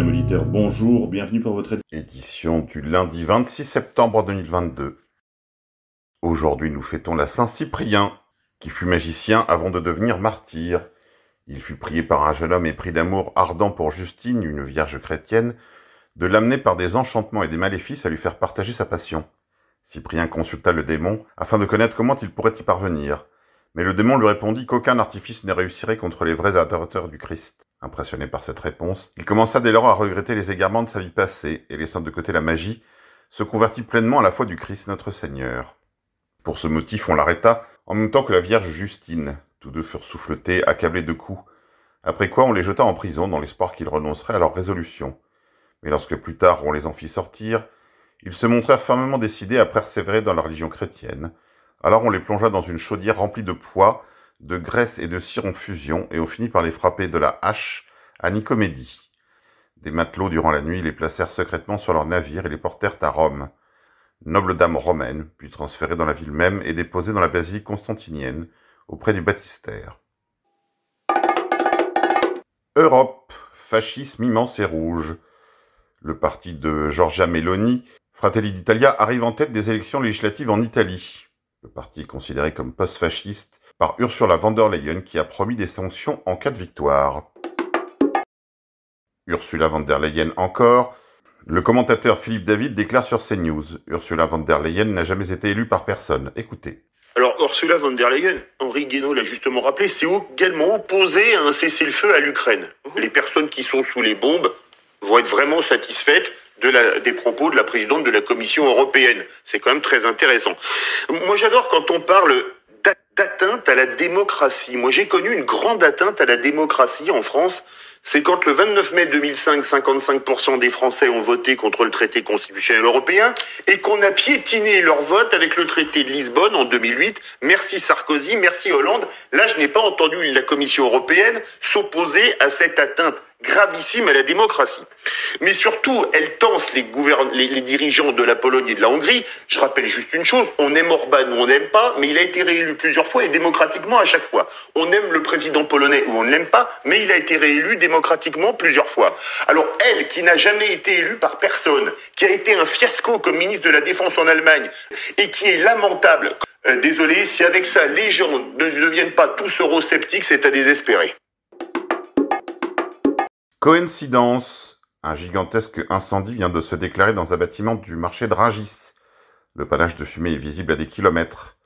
Bonjour, bienvenue pour votre édition du lundi 26 septembre 2022. Aujourd'hui nous fêtons la Saint-Cyprien, qui fut magicien avant de devenir martyr. Il fut prié par un jeune homme épris d'amour ardent pour Justine, une vierge chrétienne, de l'amener par des enchantements et des maléfices à lui faire partager sa passion. Cyprien consulta le démon afin de connaître comment il pourrait y parvenir. Mais le démon lui répondit qu'aucun artifice ne réussirait contre les vrais adorateurs du Christ. Impressionné par cette réponse, il commença dès lors à regretter les égarements de sa vie passée, et laissant de côté la magie, se convertit pleinement à la foi du Christ notre Seigneur. Pour ce motif, on l'arrêta, en même temps que la Vierge Justine. Tous deux furent souffletés, accablés de coups, après quoi on les jeta en prison dans l'espoir qu'ils renonceraient à leur résolution. Mais lorsque plus tard on les en fit sortir, ils se montrèrent fermement décidés à persévérer dans la religion chrétienne. Alors on les plongea dans une chaudière remplie de poids, de graisse et de cire en fusion, et on finit par les frapper de la hache à Nicomédie. Des matelots, durant la nuit, les placèrent secrètement sur leur navire et les portèrent à Rome. Noble dame romaine, puis transférée dans la ville même et déposée dans la basilique constantinienne, auprès du baptistère. Europe, fascisme immense et rouge. Le parti de Giorgia Meloni Fratelli d'Italia arrive en tête des élections législatives en Italie. Le parti considéré comme post-fasciste par Ursula von der Leyen qui a promis des sanctions en cas de victoire. Ursula von der Leyen encore. Le commentateur Philippe David déclare sur CNews Ursula von der Leyen n'a jamais été élue par personne. Écoutez. Alors Ursula von der Leyen, Henri Guénaud l'a justement rappelé, c'est également opposé à un cessez-le-feu à l'Ukraine. Les personnes qui sont sous les bombes vont être vraiment satisfaites de la, des propos de la présidente de la Commission européenne. C'est quand même très intéressant. Moi, j'adore quand on parle d'atteinte à la démocratie. Moi, j'ai connu une grande atteinte à la démocratie en France. C'est quand le 29 mai 2005, 55% des Français ont voté contre le traité constitutionnel européen et qu'on a piétiné leur vote avec le traité de Lisbonne en 2008. Merci Sarkozy, merci Hollande. Là, je n'ai pas entendu la Commission européenne s'opposer à cette atteinte gravissime à la démocratie. Mais surtout, elle tense les, les, dirigeants de la Pologne et de la Hongrie. Je rappelle juste une chose, on aime Orban ou on n'aime pas, mais il a été réélu plusieurs fois et démocratiquement à chaque fois. On aime le président polonais ou on ne l'aime pas, mais il a été réélu démocratiquement plusieurs fois. Alors elle, qui n'a jamais été élue par personne, qui a été un fiasco comme ministre de la Défense en Allemagne, et qui est lamentable, euh, désolé, si avec ça les gens ne deviennent pas tous eurosceptiques, c'est à désespérer. Coïncidence. Un gigantesque incendie vient de se déclarer dans un bâtiment du marché de Rungis. Le panache de fumée est visible à des kilomètres.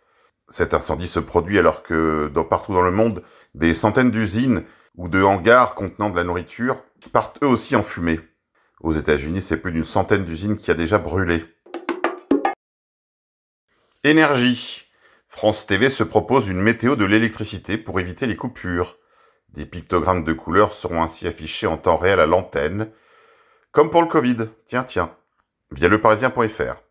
Cet incendie se produit alors que, dans, partout dans le monde, des centaines d'usines ou de hangars contenant de la nourriture partent eux aussi en fumée. Aux États-Unis, c'est plus d'une centaine d'usines qui a déjà brûlé. Énergie. France TV se propose une météo de l'électricité pour éviter les coupures. Des pictogrammes de couleurs seront ainsi affichés en temps réel à l'antenne, comme pour le Covid, tiens tiens, via leparisien.fr.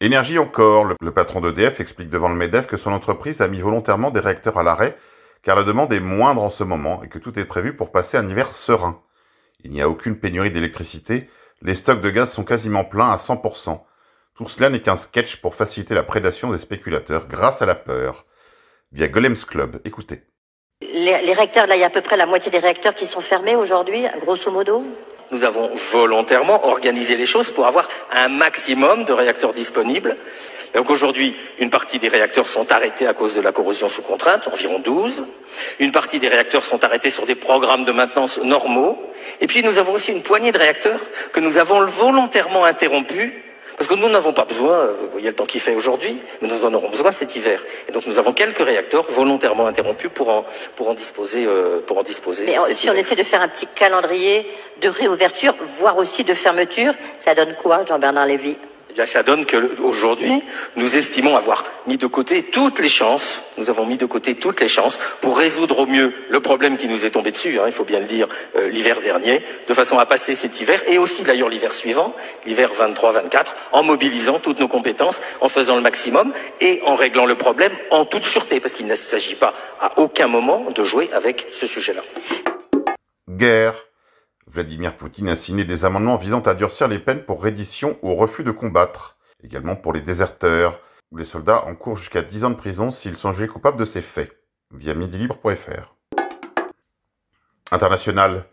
Énergie encore, le, patron d'EDF explique devant le MEDEF que son entreprise a mis volontairement des réacteurs à l'arrêt car la demande est moindre en ce moment et que tout est prévu pour passer un hiver serein. Il n'y a aucune pénurie d'électricité, les stocks de gaz sont quasiment pleins à 100%. Tout cela n'est qu'un sketch pour faciliter la prédation des spéculateurs grâce à la peur. Via Golems Club, écoutez. Les, réacteurs, là, il y a à peu près la moitié des réacteurs qui sont fermés aujourd'hui, grosso modo Nous avons volontairement organisé les choses pour avoir un maximum de réacteurs disponibles. Donc aujourd'hui, une partie des réacteurs sont arrêtés à cause de la corrosion sous contrainte, environ 12. Une partie des réacteurs sont arrêtés sur des programmes de maintenance normaux. Et puis nous avons aussi une poignée de réacteurs que nous avons volontairement interrompus parce que nous n'avons pas besoin, euh, vous voyez le temps qu'il fait aujourd'hui, mais nous en aurons besoin cet hiver. Et donc nous avons quelques réacteurs volontairement interrompus pour en, pour en disposer. Euh, pour en disposer mais si on essaie de faire un petit calendrier de réouverture, voire aussi de fermeture, ça donne quoi, Jean-Bernard Lévy? Ça donne qu'aujourd'hui, nous estimons avoir mis de côté toutes les chances, nous avons mis de côté toutes les chances pour résoudre au mieux le problème qui nous est tombé dessus, hein, il faut bien le dire, euh, l'hiver dernier, de façon à passer cet hiver, et aussi d'ailleurs l'hiver suivant, l'hiver 23-24, en mobilisant toutes nos compétences, en faisant le maximum et en réglant le problème en toute sûreté, parce qu'il ne s'agit pas à aucun moment de jouer avec ce sujet-là. Guerre Vladimir Poutine a signé des amendements visant à durcir les peines pour reddition ou refus de combattre, également pour les déserteurs, où les soldats encourent jusqu'à 10 ans de prison s'ils sont jugés coupables de ces faits, via midilibre.fr. International.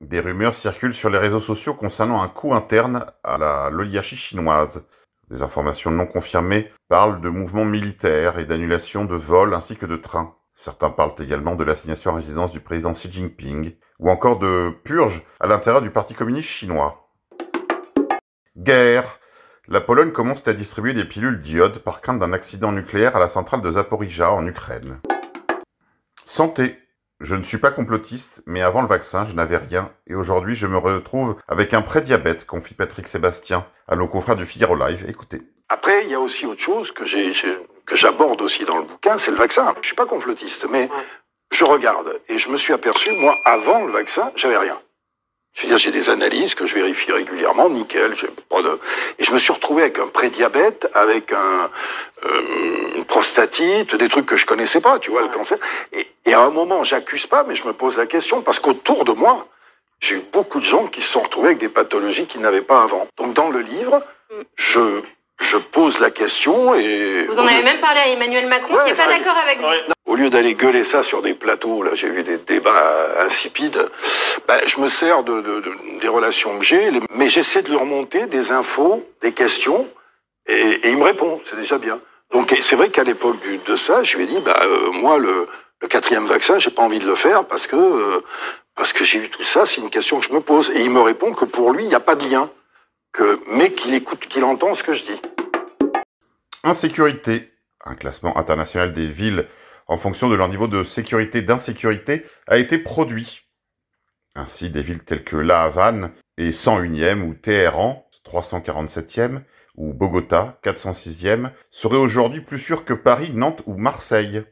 des rumeurs circulent sur les réseaux sociaux concernant un coup interne à la l'oligarchie chinoise. Des informations non confirmées parlent de mouvements militaires et d'annulation de vols ainsi que de trains. Certains parlent également de l'assignation à résidence du président Xi Jinping, ou encore de purges à l'intérieur du Parti communiste chinois. Guerre. La Pologne commence à distribuer des pilules d'iode par crainte d'un accident nucléaire à la centrale de Zaporizhia en Ukraine. Santé. Je ne suis pas complotiste, mais avant le vaccin, je n'avais rien, et aujourd'hui, je me retrouve avec un prédiabète, confie Patrick Sébastien à nos confrères du Figaro Live. Écoutez. Après, il y a aussi autre chose que j'ai, j'ai- que j'aborde aussi dans le bouquin, c'est le vaccin. Je suis pas complotiste, mais je regarde et je me suis aperçu, moi, avant le vaccin, j'avais rien. Je veux dire, j'ai des analyses que je vérifie régulièrement, nickel, j'ai pas de... Et je me suis retrouvé avec un prédiabète, avec un, euh, une prostatite, des trucs que je connaissais pas, tu vois, le cancer. Et, et à un moment, j'accuse pas, mais je me pose la question, parce qu'autour de moi, j'ai eu beaucoup de gens qui se sont retrouvés avec des pathologies qu'ils n'avaient pas avant. Donc dans le livre, je, je pose la question et... Vous en avez même parlé à Emmanuel Macron Ouais, qui n'est pas d'accord avec vous. Au lieu d'aller gueuler ça sur des plateaux, là j'ai vu des débats insipides, ben, je me sers de, de- de- des relations que j'ai, mais j'essaie de lui remonter des infos, des questions, et, et il me répond, c'est déjà bien. Donc c'est vrai qu'à l'époque de ça, je lui ai dit, bah, euh, moi le, le quatrième vaccin, j'ai pas envie de le faire parce que euh, parce que j'ai vu tout ça, c'est une question que je me pose. Et il me répond que pour lui, il n'y a pas de lien, que mais qu'il écoute, qu'il entend ce que je dis. Insécurité. Un classement international des villes en fonction de leur niveau de sécurité d'insécurité a été produit. Ainsi, des villes telles que La Havane est 101e ou Téhéran 347e ou Bogota 406e seraient aujourd'hui plus sûres que Paris, Nantes ou Marseille.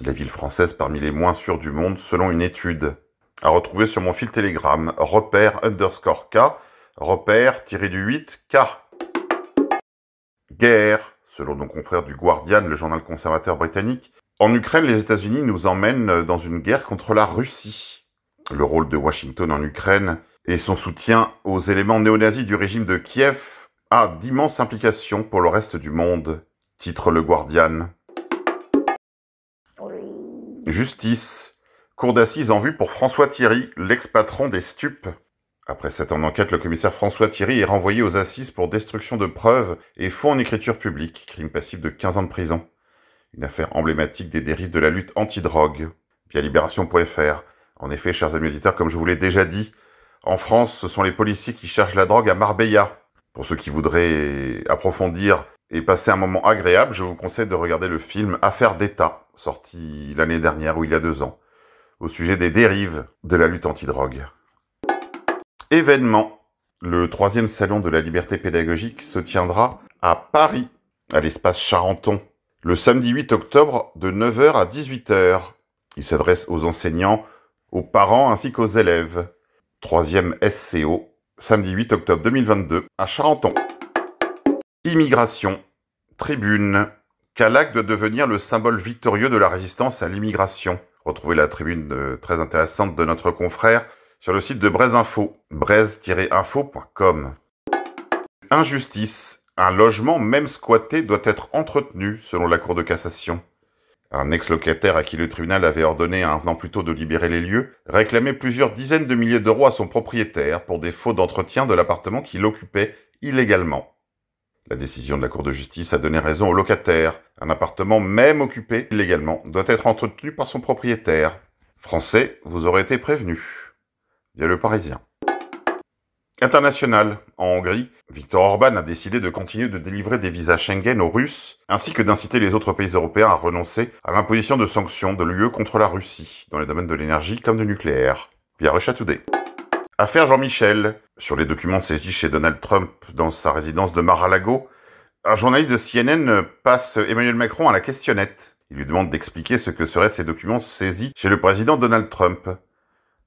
Les villes françaises parmi les moins sûres du monde selon une étude. À retrouver sur mon fil Telegram, repère underscore K, repère tiré du 8 K. Guerre. Selon nos confrères du Guardian, le journal conservateur britannique, en Ukraine, les États-Unis nous emmènent dans une guerre contre la Russie. Le rôle de Washington en Ukraine et son soutien aux éléments néo-nazis du régime de Kiev a d'immenses implications pour le reste du monde, titre le Guardian. Justice. Cour d'assises en vue pour François Thierry, l'ex-patron des stupes. Après cette en enquête, le commissaire François Thierry est renvoyé aux assises pour destruction de preuves et faux en écriture publique, crime passif de 15 ans de prison. Une affaire emblématique des dérives de la lutte anti-drogue. Via libération.fr. En effet, chers amis auditeurs, comme je vous l'ai déjà dit, en France, ce sont les policiers qui cherchent la drogue à Marbella. Pour ceux qui voudraient approfondir et passer un moment agréable, je vous conseille de regarder le film Affaire d'État, sorti l'année dernière ou il y a deux ans, au sujet des dérives de la lutte anti-drogue. Événement. Le troisième salon de la liberté pédagogique se tiendra à Paris, à l'espace Charenton, le samedi 8 octobre de 9h à 18h. Il s'adresse aux enseignants, aux parents ainsi qu'aux élèves. Troisième SCO, samedi 8 octobre 2022 à Charenton. Immigration. Tribune. Calac doit devenir le symbole victorieux de la résistance à l'immigration? Retrouvez la tribune euh, très intéressante de notre confrère sur le site de Braisinfo, braise-info.com. Injustice. Un logement, même squatté, doit être entretenu, selon la Cour de cassation. Un ex-locataire à qui le tribunal avait ordonné un an plus tôt de libérer les lieux réclamait plusieurs dizaines de milliers d'euros à son propriétaire pour défaut d'entretien de l'appartement qu'il occupait illégalement. La décision de la Cour de justice a donné raison au locataire. Un appartement, même occupé illégalement, doit être entretenu par son propriétaire. Français, vous aurez été prévenu. Via le Parisien. International. En Hongrie, Viktor Orban a décidé de continuer de délivrer des visas Schengen aux Russes, ainsi que d'inciter les autres pays européens à renoncer à l'imposition de sanctions de l'UE contre la Russie, dans les domaines de l'énergie comme du nucléaire. Via Russia Today. Affaire Jean-Michel. Sur les documents saisis chez Donald Trump dans sa résidence de Mar-a-Lago, un journaliste de CNN passe Emmanuel Macron à la questionnette. Il lui demande d'expliquer ce que seraient ces documents saisis chez le président Donald Trump.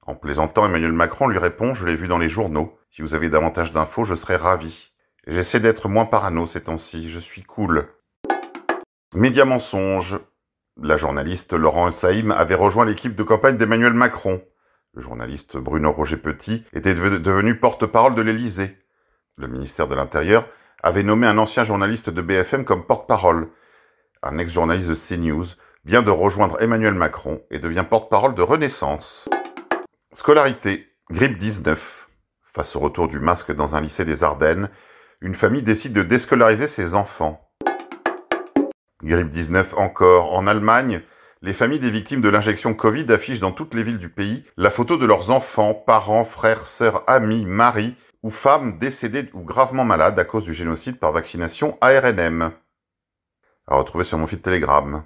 En plaisantant, Emmanuel Macron lui répond « Je l'ai vu dans les journaux. Si vous avez davantage d'infos, je serai ravi. J'essaie d'être moins parano ces temps-ci. Je suis cool. » Média mensonge. La journaliste Laurent Saïm avait rejoint l'équipe de campagne d'Emmanuel Macron. Le journaliste Bruno Roger Petit était dev- devenu porte-parole de l'Élysée. Le ministère de l'Intérieur avait nommé un ancien journaliste de BFM comme porte-parole. Un ex-journaliste de CNews vient de rejoindre Emmanuel Macron et devient porte-parole de Renaissance. Scolarité. Grippe 19. Face au retour du masque dans un lycée des Ardennes, une famille décide de déscolariser ses enfants. Grippe 19 encore. En Allemagne, les familles des victimes de l'injection Covid affichent dans toutes les villes du pays la photo de leurs enfants, parents, frères, sœurs, amis, maris ou femmes décédées ou gravement malades à cause du génocide par vaccination ARNM. À retrouver sur mon fil Telegram,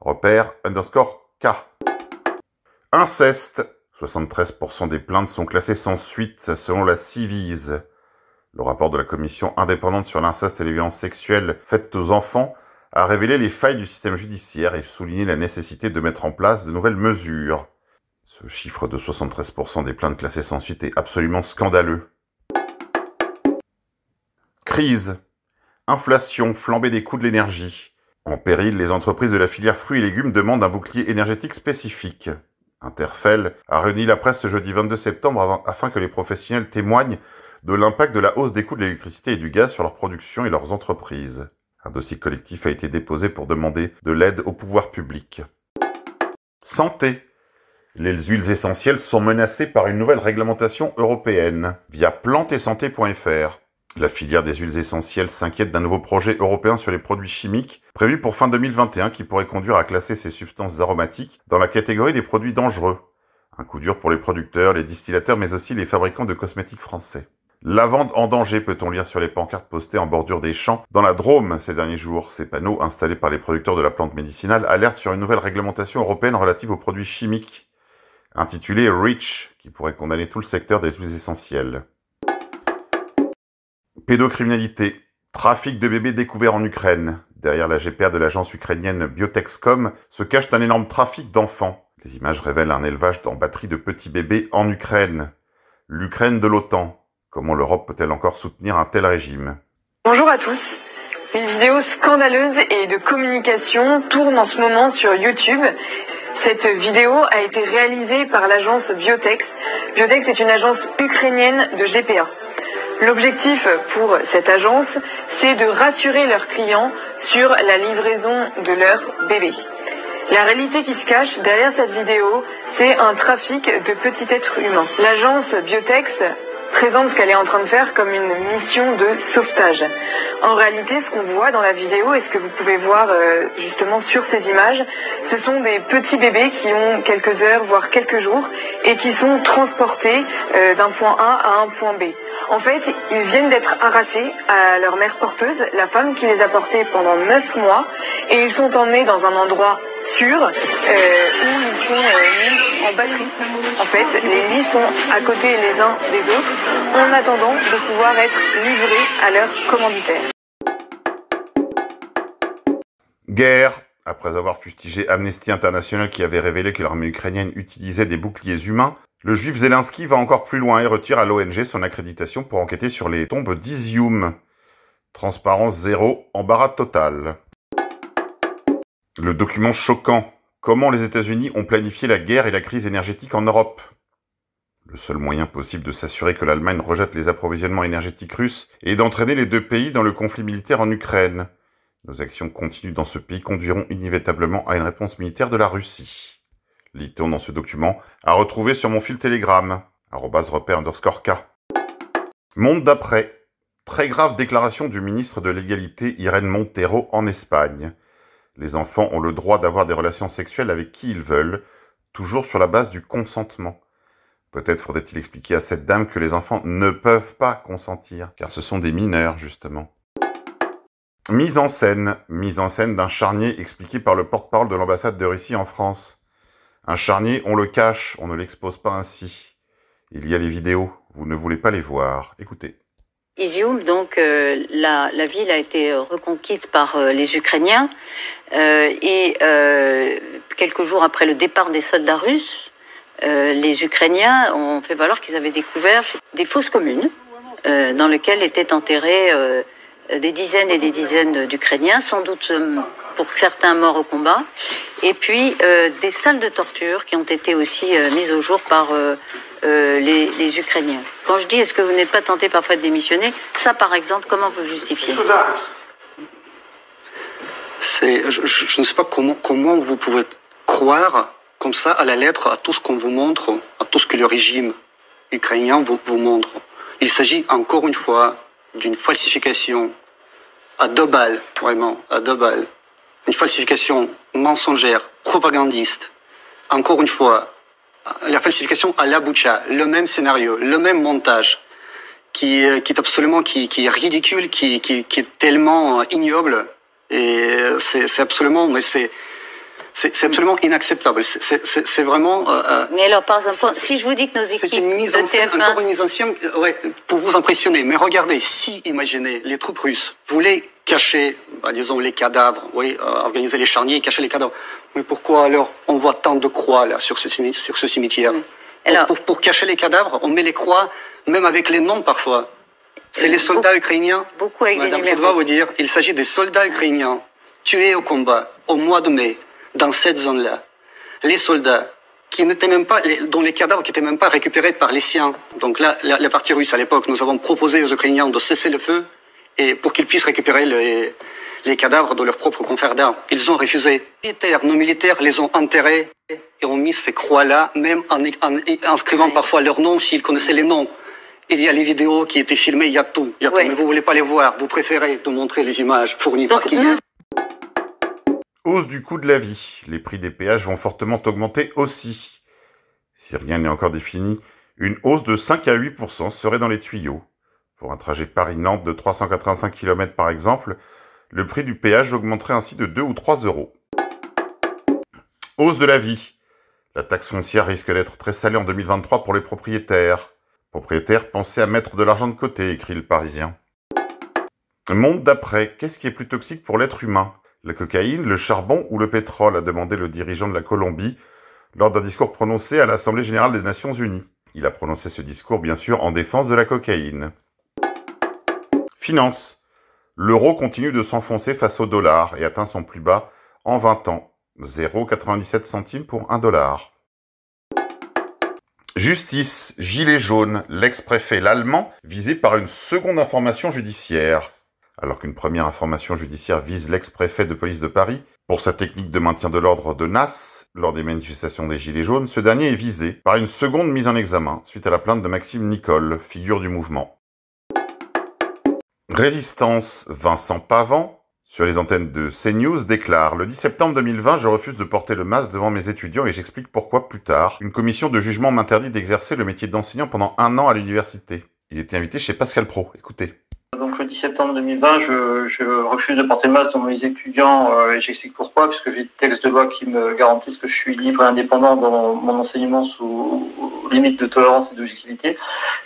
repère, underscore K. Inceste. 73% des plaintes sont classées sans suite selon la Civise. Le rapport de la commission indépendante sur l'inceste et les violences sexuelles faites aux enfants a révélé les failles du système judiciaire et souligné la nécessité de mettre en place de nouvelles mesures. Ce chiffre de 73% des plaintes classées sans suite est absolument scandaleux. Crise. Inflation, flambée des coûts de l'énergie. En péril, les entreprises de la filière fruits et légumes demandent un bouclier énergétique spécifique. Interfell a réuni la presse ce jeudi 22 septembre afin que les professionnels témoignent de l'impact de la hausse des coûts de l'électricité et du gaz sur leur production et leurs entreprises. Un dossier collectif a été déposé pour demander de l'aide au pouvoir public. Santé. Les huiles essentielles sont menacées par une nouvelle réglementation européenne via plantesanté.fr. La filière des huiles essentielles s'inquiète d'un nouveau projet européen sur les produits chimiques prévu pour fin 2021 qui pourrait conduire à classer ces substances aromatiques dans la catégorie des produits dangereux. Un coup dur pour les producteurs, les distillateurs mais aussi les fabricants de cosmétiques français. Lavande en danger, peut-on lire sur les pancartes postées en bordure des champs dans la Drôme ces derniers jours. Ces panneaux installés par les producteurs de la plante médicinale alertent sur une nouvelle réglementation européenne relative aux produits chimiques, intitulée REACH, qui pourrait condamner tout le secteur des huiles essentielles. Pédocriminalité. Trafic de bébés découvert en Ukraine. Derrière la GPA de l'agence ukrainienne Biotexcom se cache un énorme trafic d'enfants. Les images révèlent un élevage en batterie de petits bébés en Ukraine. L'Ukraine de l'OTAN. Comment l'Europe peut-elle encore soutenir un tel régime? Bonjour à tous. Une vidéo scandaleuse et de communication tourne en ce moment sur YouTube. Cette vidéo a été réalisée par l'agence Biotex. Biotex est une agence ukrainienne de GPA. L'objectif pour cette agence, c'est de rassurer leurs clients sur la livraison de leur bébé. La réalité qui se cache derrière cette vidéo, c'est un trafic de petits êtres humains. L'agence Biotex présente ce qu'elle est en train de faire comme une mission de sauvetage. En réalité, ce qu'on voit dans la vidéo et ce que vous pouvez voir euh, justement sur ces images, ce sont des petits bébés qui ont quelques heures, voire quelques jours, et qui sont transportés euh, d'un point A à un point B. En fait, ils viennent d'être arrachés à leur mère porteuse, la femme qui les a portés pendant neuf mois, et ils sont emmenés dans un endroit sûr euh, où ils sont mis en batterie. En fait, les lits sont à côté les uns des autres en attendant de pouvoir être livrés à leur commanditaire. Guerre. Après avoir fustigé Amnesty International qui avait révélé que l'armée ukrainienne utilisait des boucliers humains, le juif Zelensky va encore plus loin et retire à l'ONG son accréditation pour enquêter sur les tombes d'Izium. Transparence zéro, embarras total. Le document choquant. Comment les États-Unis ont planifié la guerre et la crise énergétique en Europe? Le seul moyen possible de s'assurer que l'Allemagne rejette les approvisionnements énergétiques russes est d'entraîner les deux pays dans le conflit militaire en Ukraine. Nos actions continues dans ce pays conduiront inévitablement à une réponse militaire de la Russie. Lit-on dans ce document, à retrouver sur mon fil Telegram. Monde d'après. Très grave déclaration du ministre de l'Égalité Irène Montero en Espagne. Les enfants ont le droit d'avoir des relations sexuelles avec qui ils veulent, toujours sur la base du consentement. Peut-être faudrait-il expliquer à cette dame que les enfants ne peuvent pas consentir, car ce sont des mineurs, justement. Mise en scène. Mise en scène d'un charnier expliqué par le porte-parole de l'ambassade de Russie en France. Un charnier, on le cache, on ne l'expose pas ainsi. Il y a les vidéos, vous ne voulez pas les voir. Écoutez. Izium, donc euh, la, ville a été reconquise par euh, les Ukrainiens euh, et quelques jours après le départ des soldats russes, les Ukrainiens ont fait valoir qu'ils avaient découvert des fosses communes dans lesquelles étaient enterrés des dizaines et des dizaines d'Ukrainiens, sans doute pour certains morts au combat, et puis des salles de torture qui ont été aussi mises au jour par euh, les, Ukrainiens. Quand je dis est-ce que vous n'êtes pas tenté parfois de démissionner, ça par exemple, comment vous le justifiez? C'est, je, je, ne sais pas comment, comment vous pouvez croire comme ça à la lettre à tout ce qu'on vous montre, à tout ce que le régime ukrainien vous, vous montre. Il s'agit encore une fois d'une falsification à deux balles, vraiment, à deux balles. Une falsification mensongère, propagandiste. Encore une fois, la falsification à la Boucha, le même scénario, le même montage, qui, qui est absolument, qui, qui est ridicule, qui, qui, qui est tellement ignoble. Et c'est absolument, mais c'est, c'est absolument inacceptable. C'est vraiment. Euh, mais alors, par exemple, si je vous dis que nos équipes une mise de en scène, TF1 encore une mise en scène, euh, ouais, pour vous impressionner. Mais regardez, si, imaginez, les troupes russes voulaient cacher, bah, disons, les cadavres, oui, euh, organiser les charniers, cacher les cadavres. Mais pourquoi alors on voit tant de croix là sur ce, cimetière- sur ce cimetière Alors- pour, pour cacher les cadavres, on met les croix, même avec les noms parfois. C'est les soldats ukrainiens. beaucoup avec des Madame, je dois vous dire, il s'agit des soldats ukrainiens tués au combat au mois de mai dans cette zone-là. Les soldats qui n'étaient même pas, dont les cadavres qui n'étaient même pas récupérés par les siens. Donc là, la, la partie russe à l'époque, nous avons proposé aux Ukrainiens de cesser le feu et pour qu'ils puissent récupérer les, les cadavres de leurs propres confrères d'armes. Ils ont refusé. Les militaires, nos militaires les ont enterrés et ont mis ces croix-là, même en, en- inscrivant parfois leurs noms s'ils connaissaient les noms. Il y a les vidéos qui étaient filmées, il y a tout. Il y a tout. Ouais. Mais vous voulez pas les voir, vous préférez nous montrer les images fournies par qui nous- Hausse du coût de la vie. Les prix des péages vont fortement augmenter aussi. Si rien n'est encore défini, une hausse de 5 à 8% serait dans les tuyaux. Pour un trajet Paris-Nantes de 385 km par exemple, le prix du péage augmenterait ainsi de 2 ou 3 euros. Hausse de la vie. La taxe foncière risque d'être très salée en 2023 pour les propriétaires. Propriétaires, pensez à mettre de l'argent de côté, écrit le Parisien. Monde d'après, qu'est-ce qui est plus toxique pour l'être humain? La cocaïne, le charbon ou le pétrole? A demandé le dirigeant de la Colombie lors d'un discours prononcé à l'Assemblée générale des Nations unies. Il a prononcé ce discours bien sûr en défense de la cocaïne. Finance. L'euro continue de s'enfoncer face au dollar et atteint son plus bas en 20 ans, 0,97 centimes pour 1 dollar. Justice, gilet jaune, l'ex-préfet l'allemand visé par une seconde information judiciaire. Alors qu'une première information judiciaire vise l'ex-préfet de police de Paris pour sa technique de maintien de l'ordre de Nas lors des manifestations des Gilets jaunes, ce dernier est visé par une seconde mise en examen suite à la plainte de Maxime Nicole, figure du mouvement. Résistance, Vincent Pavant, sur les antennes de CNews, déclare Le 10 septembre 2020, je refuse de porter le masque devant mes étudiants et j'explique pourquoi plus tard. Une commission de jugement m'interdit d'exercer le métier d'enseignant pendant un an à l'université. Il était invité chez Pascal Pro. Écoutez. Donc le 10 septembre 2020, je, je refuse de porter le masque devant mes étudiants euh, et j'explique pourquoi, puisque j'ai des textes de loi qui me garantissent que je suis libre et indépendant dans mon enseignement sous limite de tolérance et d'objectivité.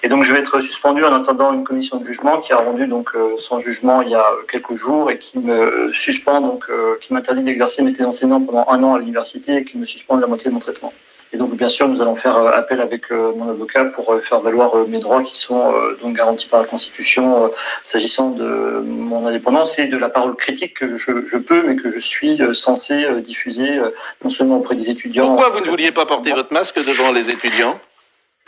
Et donc je vais être suspendu en attendant une commission de jugement qui a rendu donc euh, son jugement il y a quelques jours et qui me suspend donc euh, qui m'interdit d'exercer mes métier d'enseignant pendant un an à l'université et qui me suspend de la moitié de mon traitement. Et donc, bien sûr, nous allons faire euh, appel avec euh, mon avocat pour euh, faire valoir mes droits qui sont donc garantis par la Constitution s'agissant de mon indépendance et de la parole critique que je, je peux, mais que je suis censé diffuser non seulement auprès des étudiants. Pourquoi vous ne vouliez pas porter votre masque devant les étudiants?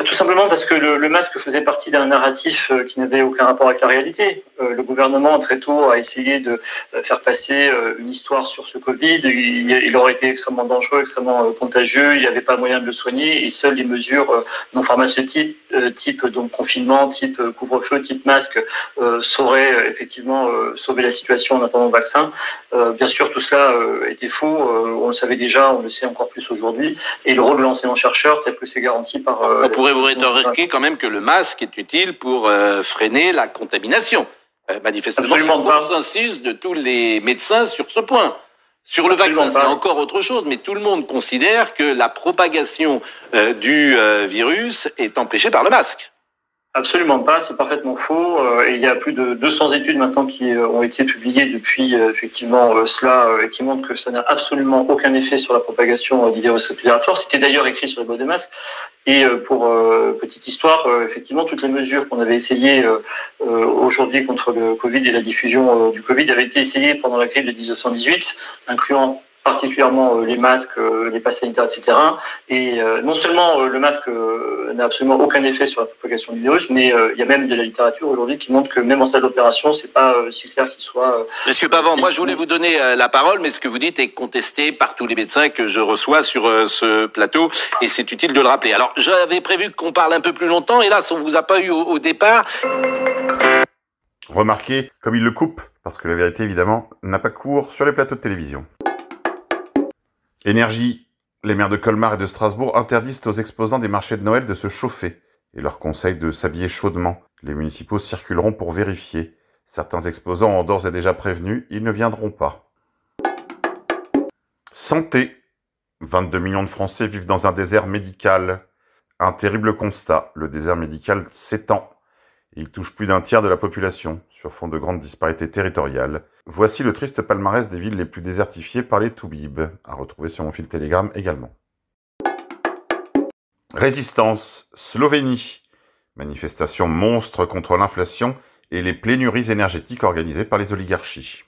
Tout simplement parce que le, le masque faisait partie d'un narratif euh, qui n'avait aucun rapport avec la réalité. Euh, le gouvernement, très tôt, a essayé de euh, faire passer une histoire sur ce Covid. Il, il aurait été extrêmement dangereux, extrêmement contagieux. Il n'y avait pas moyen de le soigner. Et seules les mesures non pharmaceutiques, type donc confinement, type couvre-feu, type masque, sauraient effectivement sauver la situation en attendant le vaccin. Bien sûr, tout cela était faux. On le savait déjà, on le sait encore plus aujourd'hui. Et le rôle de l'enseignant-chercheur, tel que c'est garanti par... pourrait vous rétorquer quand même que le masque est utile pour euh, freiner la contamination. Euh, manifestement, Absolument il y a pas. consensus de tous les médecins sur ce point. Sur le Absolument vaccin, c'est encore autre chose, mais tout le monde considère que la propagation euh, du euh, virus est empêchée par le masque. Absolument pas, c'est parfaitement faux. Euh, il y a plus de 200 études maintenant qui euh, ont été publiées depuis euh, effectivement cela et qui montrent que ça n'a absolument aucun effet sur la propagation du virus respiratoire. C'était d'ailleurs écrit sur les boîtes de masques. Et pour petite histoire, effectivement, toutes les mesures qu'on avait essayées aujourd'hui contre le Covid et la diffusion du Covid avaient été essayées pendant la crise de 1918, incluant particulièrement les masques, les passes sanitaires, etc. Et non seulement le masque n'a absolument aucun effet sur la propagation du virus, mais il y a même de la littérature aujourd'hui qui montre que même en salle d'opération, c'est pas si clair qu'il soit. Monsieur Pavant, moi je voulais vous donner la parole, mais ce que vous dites est contesté par tous les médecins que je reçois sur ce plateau, et c'est utile de le rappeler. Alors j'avais prévu qu'on parle un peu plus longtemps, et là, on vous a pas eu au départ. Remarquez comme il le coupe, parce que la vérité, évidemment, n'a pas cours sur les plateaux de télévision. Énergie. Les maires de Colmar et de Strasbourg interdisent aux exposants des marchés de Noël de se chauffer et leur conseillent de s'habiller chaudement. Les municipaux circuleront pour vérifier. Certains exposants ont d'ores et déjà prévenu, ils ne viendront pas. Santé. 22 millions de Français vivent dans un désert médical. Un terrible constat, le désert médical s'étend il touche plus d'un tiers de la population, sur fond de grandes disparités territoriales. Voici le triste palmarès des villes les plus désertifiées par les Toubibs, à retrouver sur mon fil Telegram également. Résistance, Slovénie. Manifestation monstre contre l'inflation et les plénuries énergétiques organisées par les oligarchies.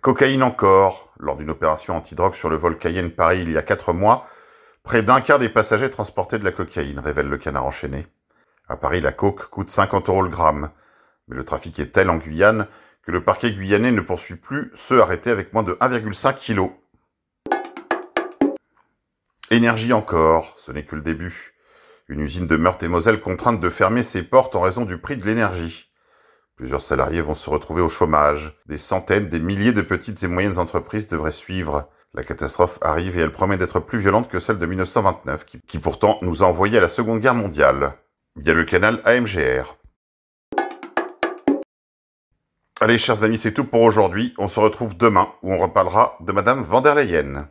Cocaïne encore. Lors d'une opération antidrogue sur le vol Cayenne-Paris il y a quatre mois, près d'un quart des passagers transportaient de la cocaïne, révèle le canard enchaîné. À Paris, la coke coûte 50 euros le gramme. Mais le trafic est tel en Guyane que le parquet guyanais ne poursuit plus ceux arrêtés avec moins de 1,5 kg. Énergie encore, ce n'est que le début. Une usine de Meurthe-et-Moselle contrainte de fermer ses portes en raison du prix de l'énergie. Plusieurs salariés vont se retrouver au chômage. Des centaines, des milliers de petites et moyennes entreprises devraient suivre. La catastrophe arrive et elle promet d'être plus violente que celle de 1929, qui, qui pourtant nous a envoyés à la Seconde Guerre mondiale via le canal AMGR. Allez, chers amis, c'est tout pour aujourd'hui. On se retrouve demain où on reparlera de Madame van der Leyen.